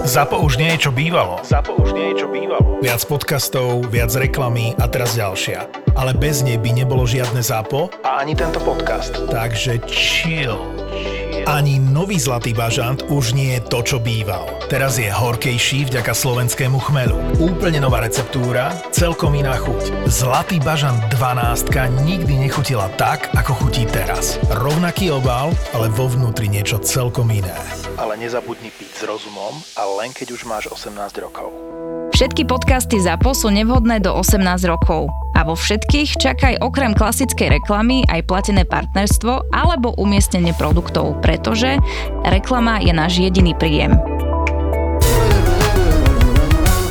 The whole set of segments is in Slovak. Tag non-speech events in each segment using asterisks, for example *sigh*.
Zapo už nie je čo bývalo. Zapo už nie je čo bývalo. Viac podcastov, viac reklamy a teraz ďalšia. Ale bez nej by nebolo žiadne Zapo, A ani tento podcast. takže chill. Ani nový Zlatý bažant už nie je to, čo býval. Teraz je horkejší vďaka slovenskému chmelu. Úplne nová receptúra, celkom iná chuť. Zlatý bažant 12 nikdy nechutila tak, ako chutí teraz. Rovnaký obal, ale vo vnútri niečo celkom iné. Ale nezabudni piť s rozumom a len keď už máš 18 rokov. Všetky podcasty ZAPO sú nevhodné do 18 rokov. A vo všetkých čakaj okrem klasickej reklamy aj platené partnerstvo alebo umiestnenie produktov, pretože reklama je náš jediný príjem.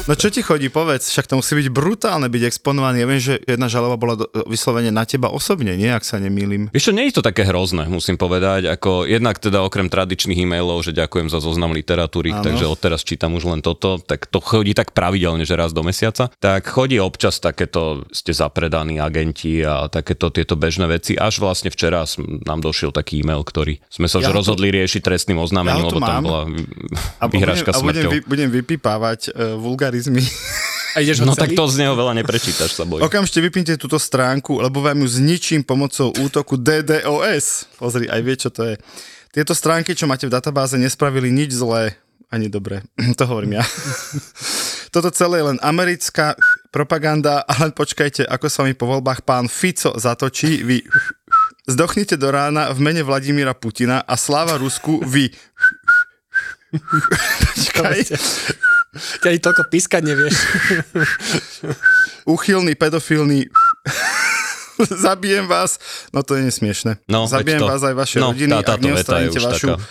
No čo ti chodí, povedz, však to musí byť brutálne byť exponovaný. Ja viem, že jedna žaloba bola do, vyslovene na teba osobne, nie, ak sa nemýlim. Vieš čo, nie je to také hrozné, musím povedať, ako jednak teda okrem tradičných e-mailov, že ďakujem za zoznam literatúry, Áno. takže odteraz čítam už len toto, tak to chodí tak pravidelne, že raz do mesiaca. Tak chodí občas takéto, ste zapredaní agenti a takéto tieto bežné veci. Až vlastne včera nám došiel taký e-mail, ktorý sme sa Ja už rozhodli riešiť trestným Ja oznámením, tu lebo tam bola A vyhražka budem, a budem, smrťou. vy, budem vypipávať uh, vulgarizmy. *laughs* A ideš No tak to z neho veľa neprečítaš sa boj. Okamžite vypnite túto stránku, lebo vám ju zničím pomocou útoku DDoS. Pozri, aj vie, čo to je. Tieto stránky, čo máte v databáze, nespravili nič zlé. Ani dobre. *clears throat* to hovorím ja. *laughs* Toto celé je len americká propaganda, ale počkajte, ako sa mi po voľbách pán Fico zatočí, vy zdochnite do rána v mene Vladimíra Putina a sláva Rusku, vy *laughs* Počkaj. Ty ani toľko pískať nevieš. uchylný, pedofilný, *laughs* zabijem vás, no to je nesmiešne. No, zabijem to. vás aj vaše No, rodiny, tá- ak už vašu taká.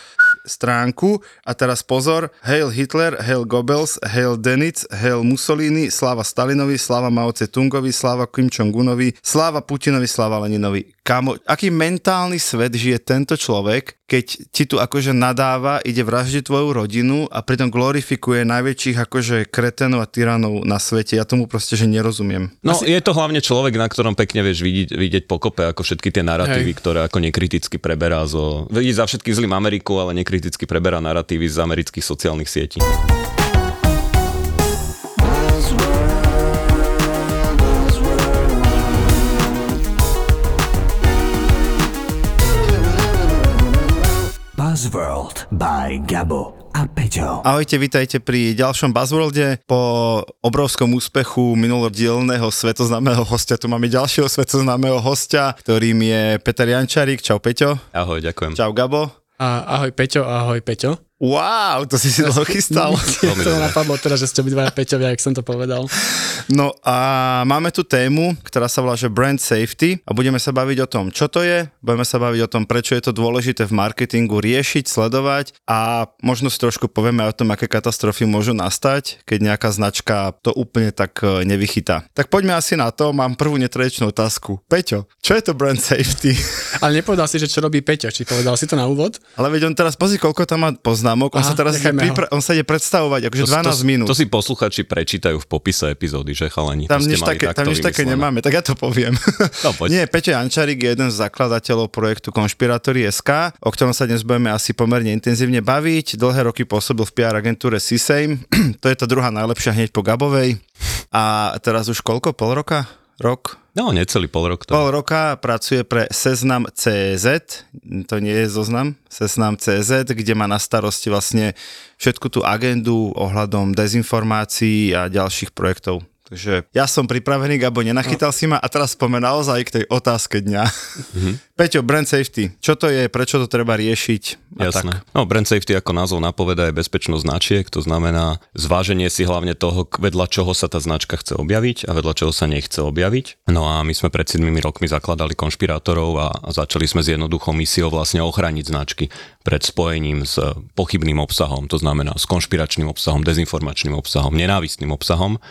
stránku. A teraz pozor, Hail Hitler, Hail Goebbels, Hail Denitz, Hail Mussolini, sláva Stalinovi, sláva Mao Tse-tungovi, sláva Kim Jong-unovi, sláva Putinovi, sláva Leninovi. Kamo, aký mentálny svet žije tento človek, keď ti tu akože nadáva, ide vraždiť tvoju rodinu a pritom glorifikuje najväčších akože kretenov a tyranov na svete. Ja tomu proste, že nerozumiem. No je to hlavne človek, na ktorom pekne vieš vidieť, vidieť pokope, ako všetky tie narratívy, Hej. ktoré ako nekriticky preberá zo... Vidí za všetkým zlým Ameriku, ale nekriticky preberá narratívy z amerických sociálnych sietí. Buzzworld by Gabo a Peťo. Ahojte, vítajte pri ďalšom Buzzworlde. Po obrovskom úspechu minulodielného svetoznámeho hostia, tu máme ďalšieho svetoznámeho hostia, ktorým je Peter Jančarík. Čau Peťo. Ahoj, ďakujem. Čau Gabo. A, ahoj Peťo, ahoj Peťo. Wow, to si si dlho *laughs* chystal. Veľmi to napadlo teraz, že ste obidvaja Peťovia, jak som to povedal. No a máme tu tému, ktorá sa volá, že brand safety a budeme sa baviť o tom, čo to je, budeme sa baviť o tom, prečo je to dôležité v marketingu riešiť, sledovať a možno si trošku povieme o tom, aké katastrofy môžu nastať, keď nejaká značka to úplne tak e, nevychytá. Tak poďme asi na to, mám prvú netradičnú otázku. Peťo, čo je to brand safety? Ale nepovedal si, že čo robí Peťo, či povedal si to na úvod? Ale veď on teraz, pozri, koľko tam má poznámok, on Aha, sa teraz ide, pripra- on sa ide predstavovať, akože 12 minút. To si posluchači prečítajú v popise epizódy, že chalani? Tam to nič také, tam nič také nemáme, tak ja to poviem. *laughs* No, poď. Nie, Peťo Jančarík je jeden z zakladateľov projektu Konšpirátory.sk, o ktorom sa dnes budeme asi pomerne intenzívne baviť. Dlhé roky pôsobil v PR agentúre CSAME, *clears throat* to je tá druhá najlepšia hneď po Gabovej. A teraz už koľko? Pol roka? Rok? No, necelý pol rok. To... Pol roka pracuje pre Seznam CZ, to nie je zoznam, Seznam CZ, kde má na starosti vlastne všetku tú agendu ohľadom dezinformácií a ďalších projektov. Takže ja som pripravený, Gabo, nenachytal si ma a teraz spomen naozaj k tej otázke dňa. Mhm. *laughs* Peťo, brand safety, čo to je, prečo to treba riešiť? A Jasné. Tak. No, brand safety ako názov napoveda je bezpečnosť značiek, to znamená zváženie si hlavne toho, vedľa čoho sa tá značka chce objaviť a vedľa čoho sa nechce objaviť. No a my sme pred 7 rokmi zakladali konšpirátorov a, a začali sme s jednoduchou misiou vlastne ochrániť značky pred spojením s pochybným obsahom, to znamená s konšpiračným obsahom, dezinformačným obsahom, nenávistným obsahom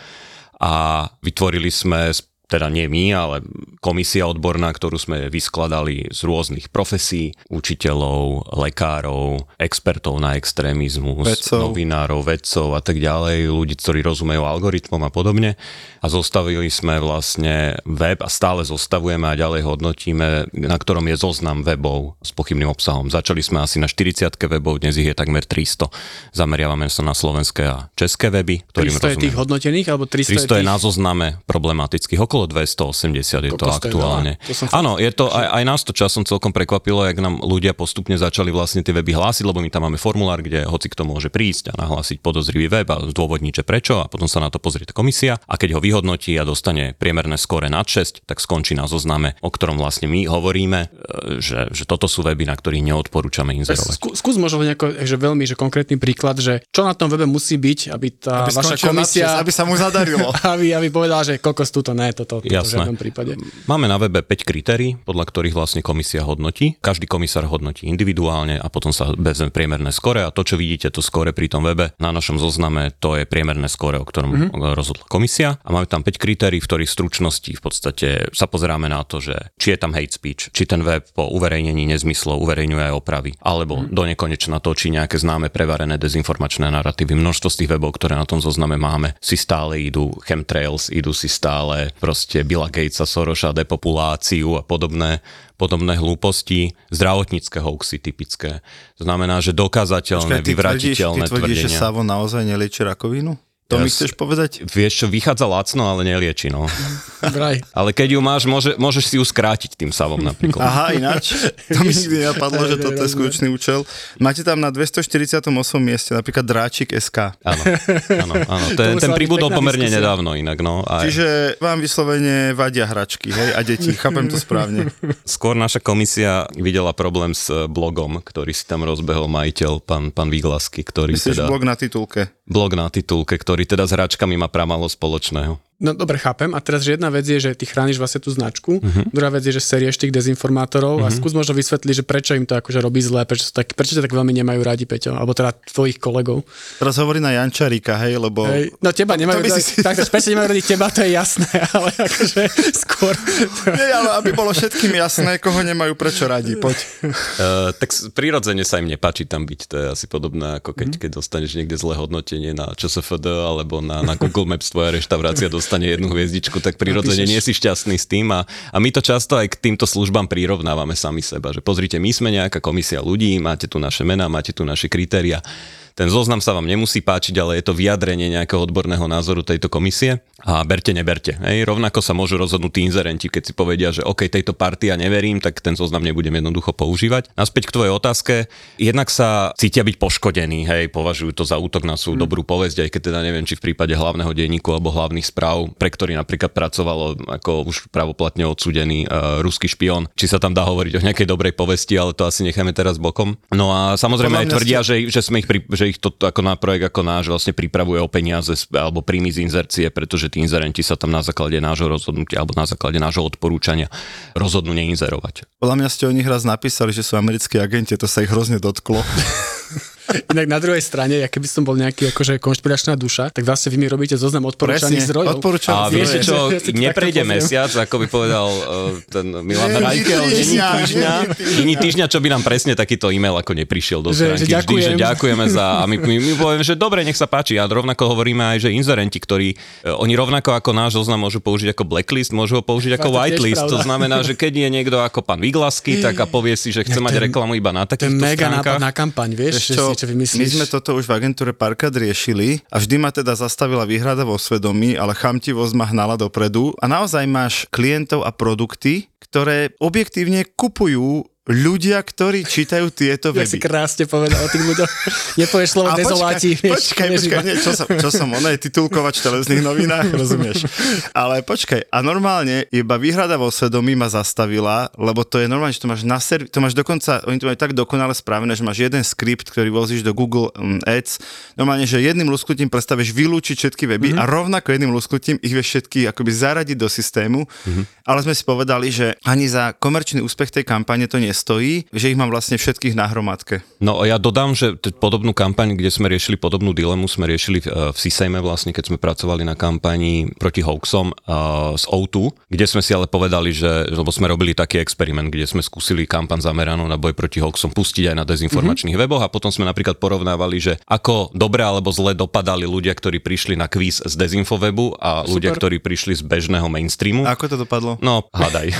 a vytvorili sme teda nie my, ale komisia odborná, ktorú sme vyskladali z rôznych profesí, učiteľov, lekárov, expertov na extrémizmus, Vedcov. novinárov, vedcov a tak ďalej, ľudí, ktorí rozumejú algoritmom a podobne. A zostavili sme vlastne web a stále zostavujeme a ďalej hodnotíme, na ktorom je zoznam webov s pochybným obsahom. Začali sme asi na 40 webov, dnes ich je takmer 300. Zameriavame sa na slovenské a české weby, ktorým 300 je tých hodnotených, alebo 300, 300 je tých... na zozname problematických, okolo 280 je to to je aktuálne. To Áno, je to, aj, aj nás to časom celkom prekvapilo, jak nám ľudia postupne začali vlastne tie weby hlásiť, lebo my tam máme formulár, kde hoci kto môže prísť a nahlásiť podozrivý web a zdôvodniť, že prečo a potom sa na to pozrie komisia a keď ho vyhodnotí a dostane priemerné skóre nad 6, tak skončí na zozname, o ktorom vlastne my hovoríme, e, že, že toto sú weby, na ktorých neodporúčame inzerovať. Skú, skús možno nejako, že veľmi že konkrétny príklad, že čo na tom webe musí byť, aby tá Aby vaša komisia, šesť, aby sa mu zadarilo. *laughs* aby, aby povedala, že kokos túto ne, toto, toto v Jasné. žiadnom prípade. Máme na webe 5 kritérií, podľa ktorých vlastne komisia hodnotí. Každý komisár hodnotí individuálne a potom sa vezme priemerné skore a to, čo vidíte, to skore pri tom webe na našom zozname, to je priemerné skore, o ktorom mm-hmm. rozhodla komisia. A máme tam 5 kritérií, v ktorých stručnosti v podstate sa pozeráme na to, že či je tam hate speech, či ten web po uverejnení nezmyslov uverejňuje aj opravy, alebo mm. do nekonečna to, či nejaké známe prevarené dezinformačné narratívy. Množstvo z tých webov, ktoré na tom zozname máme, si stále idú chemtrails, idú si stále proste Billa Gatesa, Soroša, depopuláciu a podobné podobné hlúposti, zdravotnícke hoaxy typické. To znamená, že dokázateľné, Počkaj, ty tvrdíš, ty vyvratiteľné tvrdíš, že tvrdenia. Savo naozaj nelieči rakovinu? To mi Ja chceš povedať? Vieš čo, vychádza lacno, ale nelieči, no. *laughs* Vraj. Ale keď ju máš, môže, môžeš si ju skrátiť tým savom napríklad. Aha, ináč. *laughs* To mi nikdy nenapadlo, že toto je skutočný účel. Máte tam na 248. mieste napríklad Dráčik SK. Áno, áno, áno. Ten, ten pribudol pomerne diskusia. nedávno inak, no. A Čiže vám vyslovene vadia hračky, hej, a deti. Chápem to správne. skôr naša komisia videla problém s e, blogom, ktorý si tam rozbehol majiteľ, pán, pán Výglasky, ktorý Myslíš teda... blog na titulke? blog na titulke, ktorý teda s hračkami má pramalo spoločného. No dobre, chápem. A teraz, že jedna vec je, že ty chrániš vlastne tú značku, Mhm. uh-huh. druhá vec je, že serieš tých dezinformátorov uh-huh. a skús možno vysvetliť, že prečo im to akože robí zle, prečo, tak, prečo ťa tak veľmi nemajú radi, Peťo, alebo teda tvojich kolegov. Teraz hovorí na Jančarika, hej, lebo... Hej. No teba nemajú to radi, si tak, prečo nemajú radi teba, to je jasné, *laughs* ale akože skôr... Nie, ale aby bolo všetkým jasné, koho nemajú prečo radi, poď. Uh, *laughs* tak prirodzene sa im nepáči tam byť, to je asi podobné ako Mhm. keď, keď dostaneš niekde zlé hodnotenie na ČSFD alebo na, na Google Maps tvoja reštaurácia *laughs* dostane jednu hviezdičku, tak prirodzene nie si šťastný s tým. A, a my to často aj k týmto službám prirovnávame sami seba, že pozrite, my sme nejaká komisia ľudí, máte tu naše mená, máte tu naše kritéria, ten zoznam sa vám nemusí páčiť, ale je to vyjadrenie nejakého odborného názoru tejto komisie a berte, neberte. Hej, rovnako sa môžu rozhodnúť tí inzerenti, keď si povedia, že OK, tejto partii ja neverím, tak ten zoznam nebudem jednoducho používať. Naspäť k tvojej otázke. Jednak sa cítia byť poškodení, hej, považujú to za útok na svoju dobrú povesť, aj keď teda neviem, či v prípade hlavného denníku alebo hlavných správ, pre ktorý napríklad pracovalo ako už pravoplatne odsudený uh, ruský špión, či sa tam dá hovoriť o nejakej dobrej povesti, ale to asi necháme teraz bokom. No a samozrejme aj tvrdia, že, že sme ich, pri, že ich to ako na projekt ako náš vlastne pripravuje o peniaze alebo príjmy z inzercie, pretože tí inzerenti sa tam na základe nášho rozhodnutia alebo na základe nášho odporúčania rozhodnú neinzerovať. Podľa mňa ste o nich raz napísali, že sú americkí agenti, to sa ich hrozne dotklo. *laughs* Inak na druhej strane, ja keby som bol nejaký akože konšpiračná duša, tak vlastne vy mi robíte zoznam odporúčaných zdrojov. odporúčaných A zdroje. vieš čo, neprejde mesiac, ako by povedal uh, ten Milan Rajkel, denní týždňa, čo by nám presne takýto e-mail ako neprišiel do Že- že stránky. Vždy, že ďakujem. ďakujeme za... A my, my, my povieme, že dobre, nech sa páči. A rovnako hovoríme aj, že inzerenti, ktorí, e, oni rovnako ako náš zoznam môžu použiť ako blacklist, môžu ho použiť ako whitelist. To znamená, že keď je niekto ako pán Vyglasky, tak a povie si, že chce mať reklamu iba na takýchto mega nápad na kampaň, vieš, Vieš niečo vymyslíš. my sme toto už v agentúre párkrát riešili a vždy ma teda zastavila výhrada vo svedomí, ale chamtivosť ma hnala dopredu a naozaj máš klientov a produkty, ktoré objektívne kupujú ľudia, ktorí čítajú tieto si weby. krásne povedal o tých ľuďoch. Nepovieš slovo A dezoláti. počkaj, vieš, počkaj, nie, čo som, čo som, ono je titulkovač v televíznych novinách, *laughs* rozumieš. Ale počkaj, a normálne iba výhrada vo svedomí ma zastavila, lebo to je normálne, že to máš na servi- to máš dokonca, oni to majú tak dokonale spravené, že máš jeden skript, ktorý vozíš do Google um, Ads, normálne, že jedným lusknutím predstavíš vylúčiť všetky weby mm-hmm. a rovnako jedným lusknutím ich vieš všetky akoby zaradiť do systému, mm-hmm. ale sme si povedali, že ani za komerčný úspech tej kampane to nestojí, že ich mám vlastne všetkých na hromadke. No a ja dodám, že t- podobnú kampaň, kde sme riešili podobnú dilemu, sme riešili v, v Sisejme vlastne, keď sme pracovali na kampani proti hoaxom uh, z O2, kde sme si ale povedali, že, lebo sme robili taký experiment, kde sme skúsili kampaň zameranú na boj proti hoaxom pustiť aj na dezinformačných mm-hmm. weboch a potom sme napríklad porovnávali, že ako dobre alebo zle dopadali ľudia, ktorí prišli na kvíz z dezinfowebu a Super. ľudia, ktorí prišli z bežného mainstreamu. A ako to dopadlo? No, hádaj.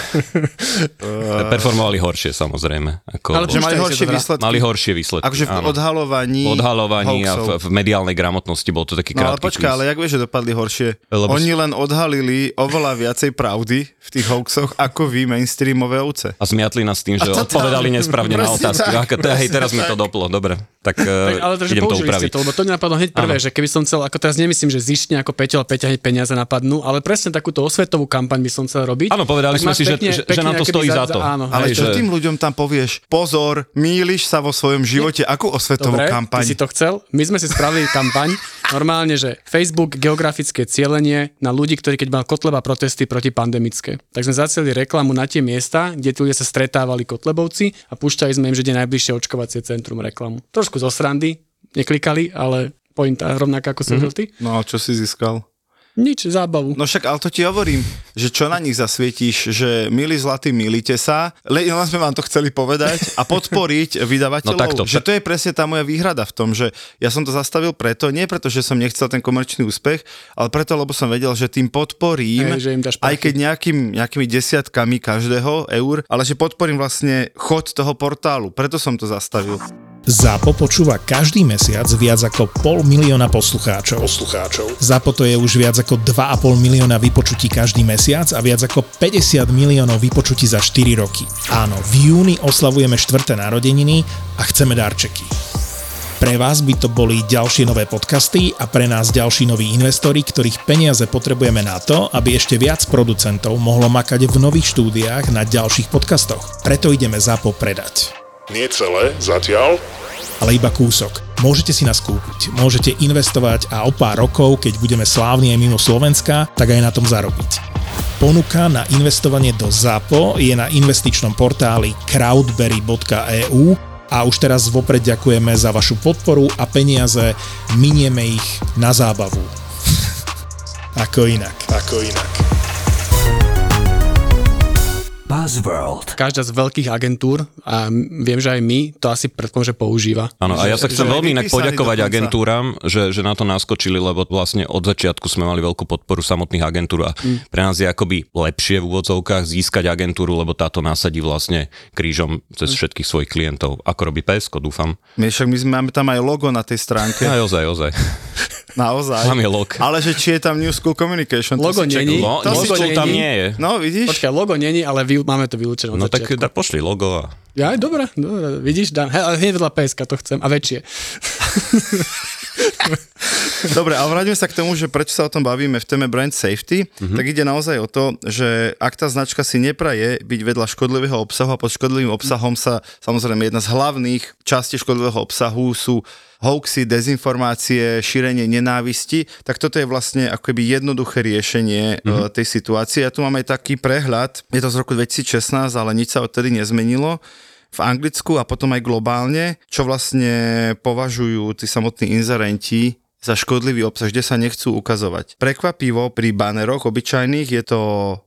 *laughs* Performovali horšie samozrejme. Ako, Ale že mali horšie teda. výsledky. Mali horšie výsledky. Akože v áno. odhalovaní, v odhalovaní a v, v mediálnej gramotnosti bol to taký No ale krátky počkaj, kvíz. ale jak vieš, že dopadli horšie? Lebo Oni len odhalili oveľa viacej pravdy v tých hoaxoch, ako vy mainstreamové ovce. A zmiatli nás tým, že odpovedali nesprávne na otázky. tak, hej, teraz mi to doplo, dobre. Tak, Tak, *laughs* tak ale to, že idem to upraviť. ste to, lebo to mňa napadlo hneď prvé, Áno. že keby som chcel, ako teraz nemyslím, že zištne ako Peťo, ale Peťa hneď peniaze napadnú, ale presne takúto osvetovú kampaň by som chcel robiť. Áno, povedali sme si, že, pekne- že, že pekne nám to stojí za to. Áno, Ale čo že- tým ľuďom tam povieš? Pozor, míliš sa vo svojom živote. Akú osvetovú Dobre, kampaň? ty si to chcel. My sme si spravili kampaň, normálne, že Facebook geografické cielenie na ľudí, ktorí keď mal Kotleba protesty proti pandemické. Tak sme zaceli reklamu na tie miesta, kde tí ľudia sa stretávali Kotlebovci a púšťali sme im, že je najbližšie očkovacie centrum reklamu. Trošku zo srandy, neklikali, ale pointa rovnaká ako som mm-hmm. ty. No a čo si získal? Nič, zábavu. No však, ale to ti hovorím, že čo na nich zasvietíš, že milí zlatí, milíte sa, len, sme vám to chceli povedať a *laughs* podporiť vydavateľov. No takto. Že to je presne tá moja výhrada v tom, že ja som to zastavil preto, nie preto, že som nechcel ten komerčný úspech, ale preto, lebo som vedel, že tým podporím, Hej, že im dáš aj keď nejakým, nejakými desiatkami každého eur, ale že podporím vlastne chod toho portálu. Preto som to zastavil. ZAPO počúva každý mesiac viac ako pol milióna poslucháčov. poslucháčov. ZAPO to je už viac ako 2,5 milióna vypočutí každý mesiac a viac ako 50 miliónov vypočutí za 4 roky. Áno, v júni oslavujeme 4. narodeniny a chceme darčeky. Pre vás by to boli ďalšie nové podcasty a pre nás ďalší noví investori, ktorých peniaze potrebujeme na to, aby ešte viac producentov mohlo makať v nových štúdiách na ďalších podcastoch. Preto ideme ZAPO predať Nie celé, zatiaľ. ale iba kúsok. Môžete si nás kúpiť, môžete investovať a o pár rokov, keď budeme slávni aj mimo Slovenska, tak aj na tom zarobiť. Ponuka na investovanie do ZAPO je na investičnom portáli crowdberry.eu a už teraz vopred ďakujeme za vašu podporu a peniaze, minieme ich na zábavu. *laughs* Ako inak. Ako inak. Buzzworld. Každá z veľkých agentúr, a viem, že aj my, to asi predpokladám, že používa. Áno, a ja sa chcem veľmi inak poďakovať dokonca. agentúram, že, že na to naskočili, lebo vlastne od začiatku sme mali veľkú podporu samotných agentúr a Mm. pre nás je akoby lepšie v úvodzovkách získať agentúru, lebo táto nasadí vlastne krížom cez Mm. všetkých svojich klientov. Ako robí PSK, dúfam. My však my sme, máme tam aj logo na tej stránke. Aj ozaj, ozaj. *laughs* Naozaj. Tam je log. Ale že či je tam New School Communication. to Logo si čak- není. To si logo to tam není. nie je. No, vidíš? Počkaj, logo není, ale vy, máme to vylúčené No tak da, pošli logo a... Ja, dobre, dobre, vidíš, dám, he, ale hneď vedľa PSK to chcem a väčšie. *laughs* Dobre, ale vráťme sa k tomu, že prečo sa o tom bavíme v téme brand safety, mm-hmm. tak ide naozaj o to, že ak tá značka si nepraje byť vedľa škodlivého obsahu a pod škodlivým obsahom sa samozrejme jedna z hlavných častí škodlivého obsahu sú hoaxy, dezinformácie, šírenie nenávisti, tak toto je vlastne akoby jednoduché riešenie mm-hmm. tej situácie. Ja tu mám aj taký prehľad, je to z roku 2016, ale nič sa odtedy nezmenilo v Anglicku a potom aj globálne, čo vlastne považujú tí samotní inzerenti za škodlivý obsah, kde sa nechcú ukazovať. Prekvapivo pri baneroch obyčajných je to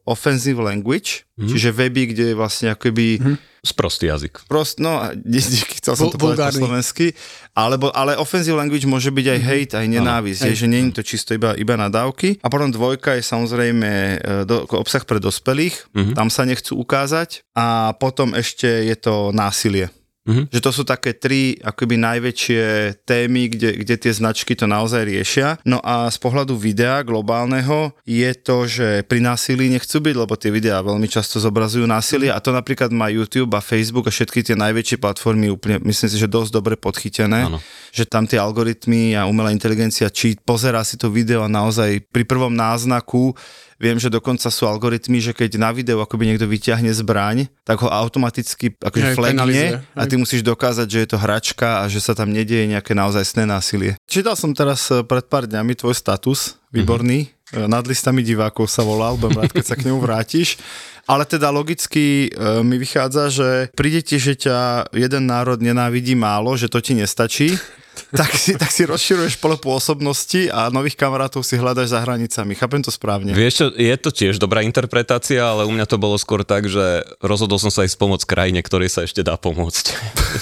offensive language, mm. čiže weby, kde je vlastne akoby mm. Sprostý jazyk. prost, no, *laughs* chcel som to povedať po slovensky, alebo, ale offensive language môže byť aj hate, aj nenávisť, je, že nie je to čisto iba, iba nadávky. A potom dvojka je samozrejme e, do, obsah pre dospelých, tam sa nechcú ukázať. A potom ešte je to násilie. Mhm. Že to sú také tri akoby najväčšie témy, kde, kde tie značky to naozaj riešia. No a z pohľadu videa globálneho je to, že pri násilí nechcú byť, lebo tie videá veľmi často zobrazujú násilie a to napríklad má YouTube a Facebook a všetky tie najväčšie platformy úplne, myslím si, že dosť dobre podchytené. Áno. Že tam tie algoritmy a umelá inteligencia, či pozerá si to video a naozaj pri prvom náznaku Viem, že dokonca sú algoritmy, že keď na videu akoby niekto vyťahne zbraň, tak ho automaticky akože flagne a ty musíš dokázať, že je to hračka a že sa tam nedieje nejaké naozaj sné násilie. Čítal som teraz eh, pred pár dňami tvoj status, výborný, nad listami divákov sa volal, budem rád, keď sa k nemu vrátiš. Ale teda logicky e, mi vychádza, že príde ti, že ťa jeden národ nenávidí málo, že to ti nestačí, *laughs* tak si, tak si rozširuješ pole pôsobnosti a nových kamarátov si hľadaš za hranicami. Chápem to správne. Vieš čo, je to tiež dobrá interpretácia, ale u mňa to bolo skôr tak, že rozhodol som sa aj pomôcť krajine, ktorej sa ešte dá pomôcť. *laughs*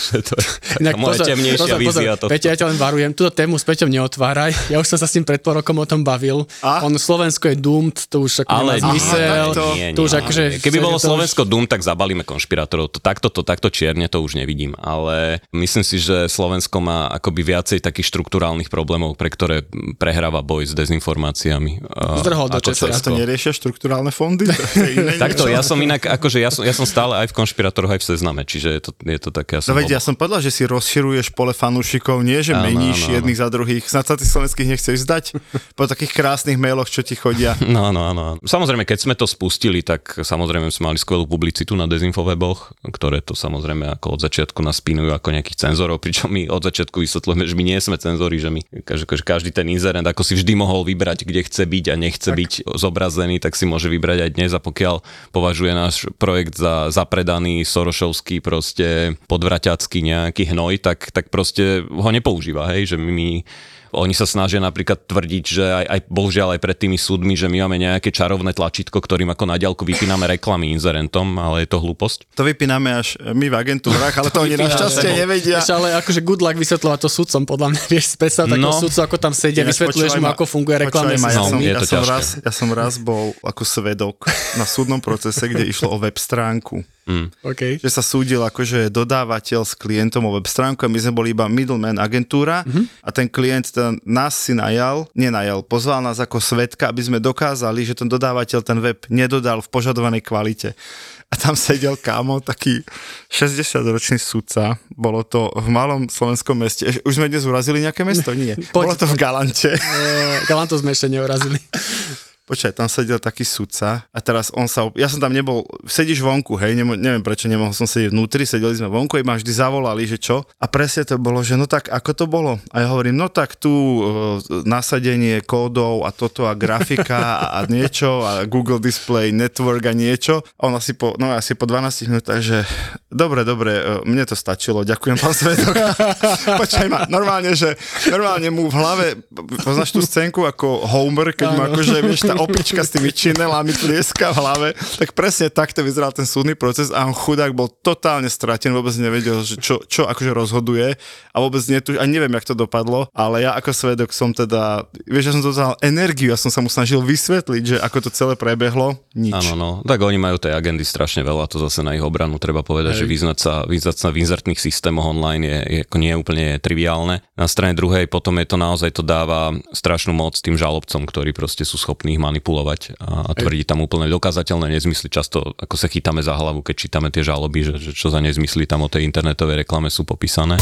To je *laughs* taká moja temnejšia vízia. To... Peťo, ja ťa len varujem, túto tému s Peťom neotváraj. Ja už som sa s ním pred pol rokom o tom bavil. A? On Slovensko je doomed, to už ako Ale nemá zmysel. nie, to, nie, to už nie. akože... Keby bolo to už- Slovensko Doom, tak zabalíme konšpirátorov. To, takto, to, takto čierne to už nevidím. Ale myslím si, že Slovensko má akoby viacej takých štruktúrálnych problémov, pre ktoré prehráva boj s dezinformáciami. Zdrhol do ako Česera. To Česko. neriešia štruktúrálne fondy? *laughs* Takto, ja som inak, akože ja som, ja som stále aj v konšpirátoroch, aj v sezname, čiže je to, je to také, ja som No veď, ja som povedal, že si rozširuješ pole fanúšikov, nie že Áno, meníš áno, áno. jedných za druhých. Snad sa ty slovenských nechceš zdať po takých krásnych mailoch, čo ti chodia. *laughs* No, áno, áno. Samozrejme, keď sme to spustili, tak samozrejme sme mali skvelú publicitu na dezinfoweboch, ktoré to samozrejme ako od začiatku nás ako nejakých cenzorov, pričom my od začiatku vysvetľujeme, že my nie sme cenzori, že my každý, každý ten inzerent ako si vždy mohol vybrať, kde chce byť a nechce tak. byť zobrazený, tak si môže vybrať aj dnes a pokiaľ považuje náš projekt za zapredaný, sorošovský, proste podvraťacký nejaký hnoj, tak, tak proste ho nepoužíva, hej, že my, my oni sa snažia napríklad tvrdiť, že aj, aj bohužiaľ aj pred tými súdmi, že my máme nejaké čarovné tlačítko, ktorým ako na diaľku vypíname reklamy inzerentom, ale je to hlúposť. To vypíname až my v agentúrach, ale to oni našťastie nevedia. Vieš, ale akože good luck vysvetľovať to sudcom, podľa mňa, vieš, predstav takého No. sudcu, ako tam sedia, Ináč vysvetľuješ mu, ma- ako funguje reklamné ma, ja som. Je ja, to som ťažké. raz, ja som raz bol ako svedok na súdnom procese, kde išlo o web stránku. Okay. Že sa súdil akože dodávateľ s klientom o web stránku a my sme boli iba middleman agentúra Mhm. a ten klient teda nás si najal, nenajal, pozval nás ako svetka, aby sme dokázali, že ten dodávateľ ten web nedodal v požadovanej kvalite. A tam sedel kámo, taký 60-ročný sudca, bolo to v malom slovenskom meste. Už sme dnes urazili nejaké mesto? Nie. Poď, bolo to v Galante. *laughs* E, Galanto sme ešte neurazili. *laughs* Počkaj, tam sedel taký sudca a teraz on sa, ja som tam nebol, sedíš vonku, hej, nemo, neviem prečo nemohol som sedieť vnútri, sedeli sme vonku a ma vždy zavolali, že čo. A presne to bolo, že no tak ako to bolo? A ja hovorím, no tak tu e, nasadenie kódov a toto a grafika a, a niečo a Google Display Network a niečo. A on asi po, no asi po 12 minútach, že dobre, dobre, e, mne to stačilo, ďakujem pán Svedok. *laughs* Počkaj ma, normálne, že normálne mu v hlave, poznáš tú scénku ako Homer, keď mu akože, vieš, tá *laughs* opička s tými činelami tlieska v hlave, tak presne takto vyzeral ten súdny proces a on chudák bol totálne stratený, vôbec nevedel, že čo, čo akože rozhoduje a vôbec netu, a neviem, jak to dopadlo, ale ja ako svedok som teda, vieš, ja som to dal energiu, ja som sa mu snažil vysvetliť, že ako to celé prebehlo, nič. Áno, no. Tak oni majú tej agendy strašne veľa, to zase na ich obranu treba povedať, že vyznať sa, vyznať sa v inzertných systémoch online je, je ako nie úplne triviálne. Na strane druhej potom je to naozaj, to dáva strašnú moc tým žalobcom, ktorí proste sú schopní ich manipulovať a, a tvrdiť tam úplne dokázateľné nezmysly. Často ako sa chytáme za hlavu, keď čítame tie žaloby, že, že čo za nezmysly tam o tej internetovej reklame sú popísané.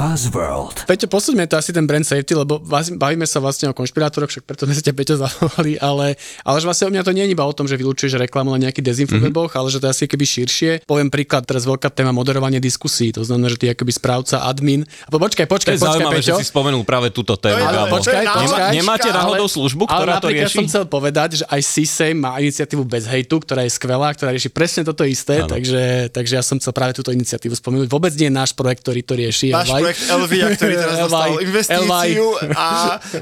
Buzzworld. Peťo, posúďme to asi ten brand safety, lebo bavíme sa vlastne o konšpirátoroch, však preto sme sa ťa Peťo zavolali, ale, ale že vlastne u mňa to nie je iba o tom, že vylúčuješ reklamu na nejaký dezinfoweboch, mm-hmm. ale že to je asi keby širšie. Poviem príklad, teraz veľká téma moderovanie diskusí, to znamená, že ty akoby správca, admin. A po, počkaj, To počkaj, je počkaj, zaujímavé, Peťo. že si spomenul práve túto tému. ale počkaj, Nemá- počkaj. Nemáte náhodou službu, ale ktorá to napríklad rieši? som chcel povedať, že aj CSAM má iniciatívu bez hejtu, ktorá je skvelá, ktorá rieši presne toto isté, takže, takže ja som chcel práve túto iniciatívu spomenúť. Vôbec nie je náš projekt, ktorý to rieši. Ale- projekt Elvia, ktorý teraz dostal investíciu a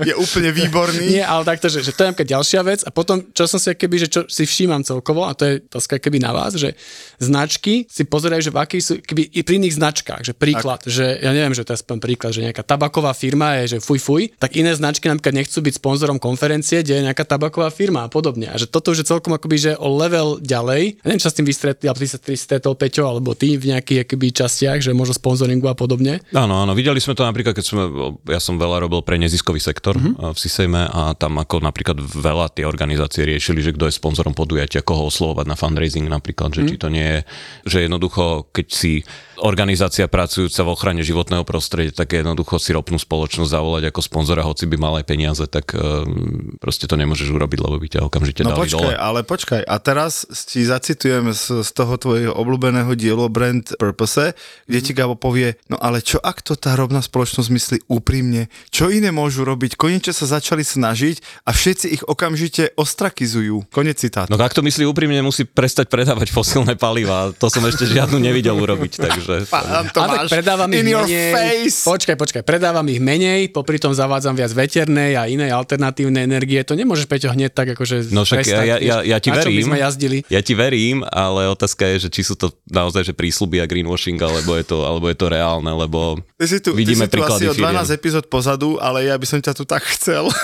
je úplne výborný. Nie, ale takto, že, že to je ďalšia vec a potom, čo som si keby, že čo si všímam celkovo, a to je otázka keby na vás, že značky si pozerajú, že v akých sú, keby i pri iných značkách, že príklad, že ja neviem, že to je aspoň príklad, že nejaká tabaková firma je, že fuj fuj, tak iné značky napríklad nechcú byť sponzorom konferencie, kde je nejaká tabaková firma a podobne. A že toto už je celkom akoby, že o level ďalej. Ja neviem, čo sa s tým vystretli, alebo ty sa stretol Peťo, alebo ty v nejakých akoby častiach, že možno sponzoringu a podobne. Áno, áno, videli sme to napríklad, keď sme, ja som veľa robil pre neziskový sektor mm-hmm. v Sisejme a tam ako napríklad veľa tie organizácie riešili, že kto je sponzorom podujatia, koho oslovovať na fundraising napríklad, že mm-hmm. či to nie je, že jednoducho, keď si organizácia pracujúca v ochrane životného prostredia, tak jednoducho si ropnú spoločnosť zavolať ako sponzora, hoci by mal aj peniaze, tak um, proste to nemôžeš urobiť, lebo by ťa okamžite No dali počkaj, dole. ale počkaj. A teraz ti zacitujem z, z toho tvojho obľúbeného dielu Brand Purpose, kde ti Gabo povie, no ale čo ak to to tá rovná spoločnosť myslí úprimne? Čo iné môžu robiť? Konečne sa začali snažiť a všetci ich okamžite ostrakizujú. Konec citátu. No ak to myslí úprimne, musí prestať predávať fosílne paliva. To som ešte žiadnu nevidel urobiť, *laughs* takže... Pán A tak Tomáš, predávam ich in your menej. face. Počkaj, počkaj, predávam ich menej, popri tom zavádzam viac veternej a inej alternatívnej energie. To nemôžeš, Peťo, hneď tak akože No však prestať, ja, ja, ja, ja ti Na verím. sme jazdili? Ja ti verím, ale otázka je, že či sú to naozaj že prísľuby a greenwashing, alebo je to, alebo je to reálne, lebo Ty si tu, vidíme ty si tu príklady asi o 12 firiem. epizód pozadu, ale ja by som ťa tu tak chcel. *laughs*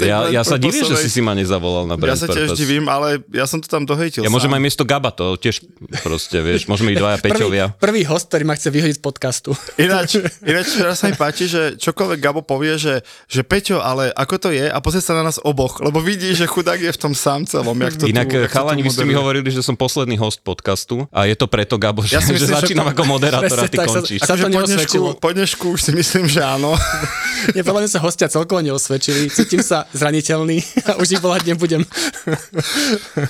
Ja, ja sa divím, že si si ma nezavolal na Ja Brand sa tiež Purpose. divím, ale ja som to tam dohejtil Ja môžem aj miesto Gaba, to tiež proste, vieš, môžeme ísť dvaja Prvý, Peťovia. prvý host, ktorý ma chce vyhodiť z podcastu. Ináč, *laughs* ináč teraz sa mi páči, že čokoľvek Gabo povie, že, že Peťo, ale ako to je a pozrie sa na nás oboch, lebo vidí, že chudák je v tom sám celom. Jak to Inak tu, chalani, vy ste mi hovorili, že som posledný host podcastu a je to preto, Gabo, že, Ja myslím, že začínam to- ako moderátor a ty tak sa- končíš. a sa to po dnešku, neosvedčilo. po dnešku už si myslím, že áno. *laughs* Nie, podľa mňa sa hostia celkovo neosvedčili. Cítim sa zraniteľný a už ich volať nebudem.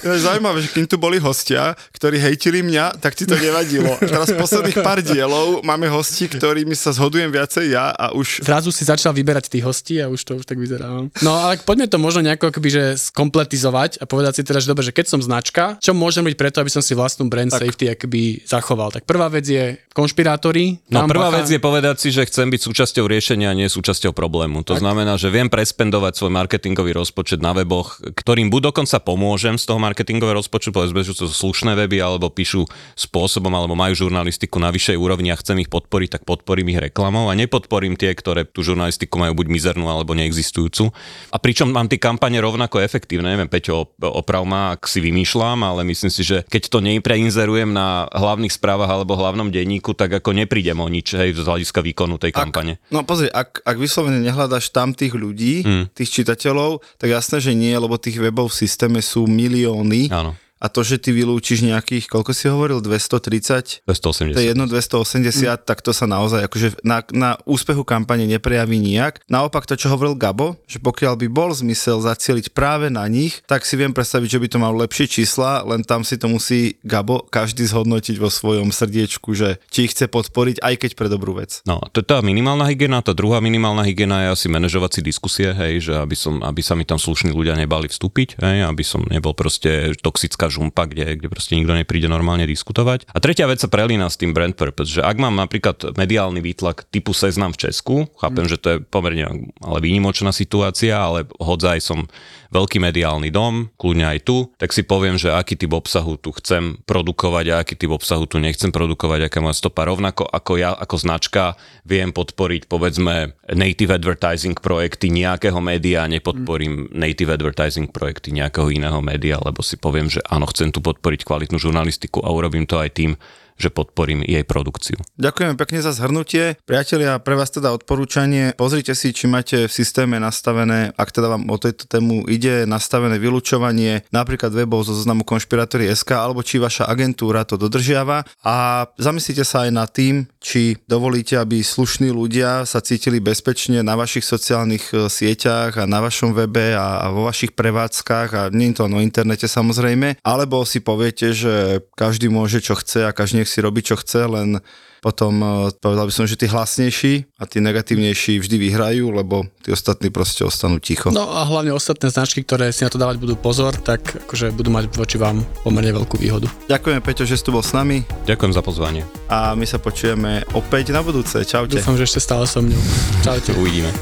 Je zaujímavé, že kým tu boli hostia, ktorí hejtili mňa, tak ti to nevadilo. Teraz posledných pár dielov máme hosti, ktorými sa zhodujem viacej ja a už Zrazu si začal vyberať tých hostí a už to už tak vyzerá. no. No ale poďme to možno nejako akoby, že skompletizovať a povedať si teda, že dobre, že keď som značka, čo môžem robiť preto, aby som si vlastnú brand tak. safety akoby zachoval. Tak prvá vec je konšpirátori. No prvá bacha. vec je povedať si, že chcem byť súčasťou riešenia a nie súčasťou problému. To znamená, že viem prespendovať svoj marketingový rozpočet na weboch, ktorým buď dokonca pomôžem z toho marketingového rozpočtu, povedzme, že sú to slušné weby, alebo píšu spôsobom, alebo majú žurnalistiku na vyššej úrovni a chcem ich podporiť, tak podporím ich reklamou a nepodporím tie, ktoré tú žurnalistiku majú buď mizernú alebo neexistujúcu. A pričom mám tie kampane rovnako efektívne, neviem, Peťo, op- oprav ma, ak si vymýšľam, ale myslím si, že keď to nepreinzerujem na hlavných správach alebo hlavnom denníku, tak ako neprídem o nič hej, z hľadiska výkonu tej kampane. No pozri, ak, ak vyslovene nehľadaš tam tých ľudí, hmm. tých čitateľov, tak jasné, že nie, lebo tých webov v systéme sú milióny. Áno. A to, že ty vylúčiš nejakých, koľko si hovoril, 230? 280. To je jedno 280, tak to sa naozaj akože na, na úspechu kampane neprejaví nijak. Naopak to, čo hovoril Gabo, že pokiaľ by bol zmysel zacieliť práve na nich, tak si viem predstaviť, že by to mal lepšie čísla, len tam si to musí Gabo každý zhodnotiť vo svojom srdiečku, že či ich chce podporiť, aj keď pre dobrú vec. No, to je tá minimálna hygiena, tá druhá minimálna hygiena je asi manažovať si diskusie, hej, že aby, som, aby sa mi tam slušní ľudia nebali vstúpiť, hej, aby som nebol proste toxická žumpa, kde, kde proste nikto nepríde normálne diskutovať. A tretia vec sa prelína s tým brand purpose, že ak mám napríklad mediálny výtlak typu Seznam v Česku, chápem, že to je pomerne ale výnimočná situácia, ale hodzaj som veľký mediálny dom, kľudne aj tu, tak si poviem, že aký typ obsahu tu chcem produkovať a aký typ obsahu tu nechcem produkovať, aká moja stopa. Rovnako ako ja, ako značka, viem podporiť povedzme native advertising projekty nejakého média, nepodporím native advertising projekty nejakého iného média, lebo si poviem, že áno, chcem tu podporiť kvalitnú žurnalistiku a urobím to aj tým, že podporím jej produkciu. Ďakujeme pekne za zhrnutie. Priatelia, pre vás teda odporúčanie. Pozrite si, či máte v systéme nastavené, ak teda vám o tejto tému ide, nastavené vylúčovanie napríklad webov zo zoznamu konšpirátory.sk alebo či vaša agentúra to dodržiava a zamyslite sa aj nad tým, či dovolíte, aby slušní ľudia sa cítili bezpečne na vašich sociálnych e, sieťach a na vašom webe a, vo vašich prevádzkach a nie to o internete samozrejme, alebo si poviete, že každý môže čo chce a každý nech si robí čo chce, len potom eh, povedal by som, že tí hlasnejší a tí negatívnejší vždy vyhrajú, lebo tí ostatní proste ostanú ticho. No a hlavne ostatné značky, ktoré si na to dávať budú pozor, tak akože budú mať voči vám pomerne veľkú výhodu. Ďakujeme Peťo, že si tu bol s nami Ďakujem za pozvanie. a my sa počujeme opäť na budúce. Čaute. Dúfam, že ešte stále so mňou. Čaute. Uvidíme.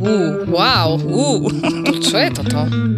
Uh, wow, uh, *laughs* čo je toto?